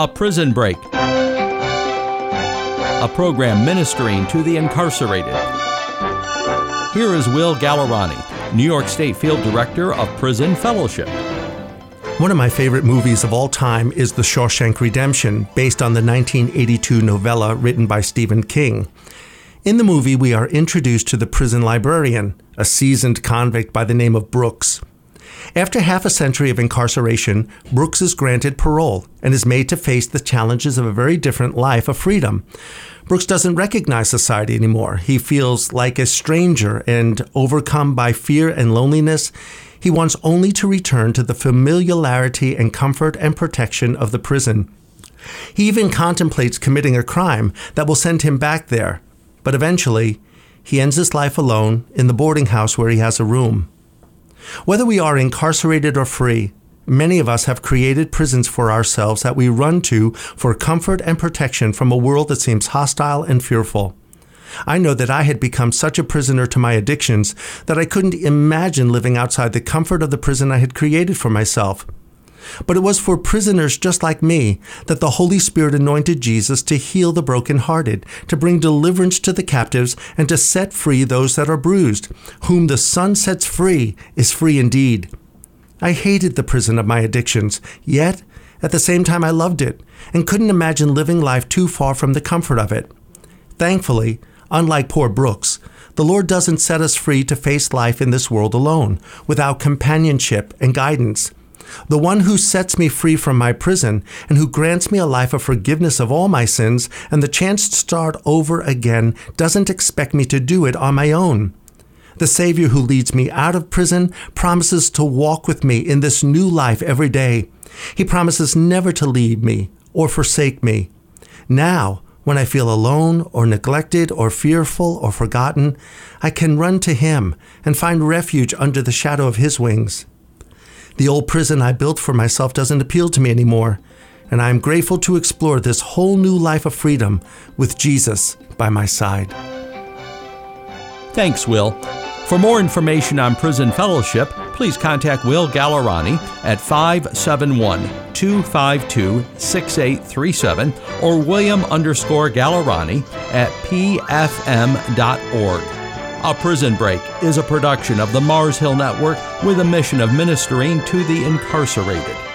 A Prison Break, a program ministering to the incarcerated. Here is Will Gallerani, New York State Field Director of Prison Fellowship. One of my favorite movies of all time is The Shawshank Redemption, based on the 1982 novella written by Stephen King. In the movie, we are introduced to the prison librarian, a seasoned convict by the name of Brooks. After half a century of incarceration, Brooks is granted parole and is made to face the challenges of a very different life of freedom. Brooks doesn't recognize society anymore. He feels like a stranger and overcome by fear and loneliness. He wants only to return to the familiarity and comfort and protection of the prison. He even contemplates committing a crime that will send him back there, but eventually, he ends his life alone in the boarding house where he has a room. Whether we are incarcerated or free, many of us have created prisons for ourselves that we run to for comfort and protection from a world that seems hostile and fearful. I know that I had become such a prisoner to my addictions that I couldn't imagine living outside the comfort of the prison I had created for myself. But it was for prisoners just like me that the Holy Spirit anointed Jesus to heal the brokenhearted, to bring deliverance to the captives, and to set free those that are bruised. Whom the Son sets free is free indeed. I hated the prison of my addictions, yet at the same time I loved it and couldn't imagine living life too far from the comfort of it. Thankfully, unlike poor Brooks, the Lord doesn't set us free to face life in this world alone, without companionship and guidance. The one who sets me free from my prison and who grants me a life of forgiveness of all my sins and the chance to start over again doesn't expect me to do it on my own. The Savior who leads me out of prison promises to walk with me in this new life every day. He promises never to leave me or forsake me. Now, when I feel alone or neglected or fearful or forgotten, I can run to Him and find refuge under the shadow of His wings. The old prison I built for myself doesn't appeal to me anymore, and I am grateful to explore this whole new life of freedom with Jesus by my side. Thanks, Will. For more information on Prison Fellowship, please contact Will Gallerani at 571 252 6837 or William underscore Gallerani at pfm.org. A Prison Break is a production of the Mars Hill Network with a mission of ministering to the incarcerated.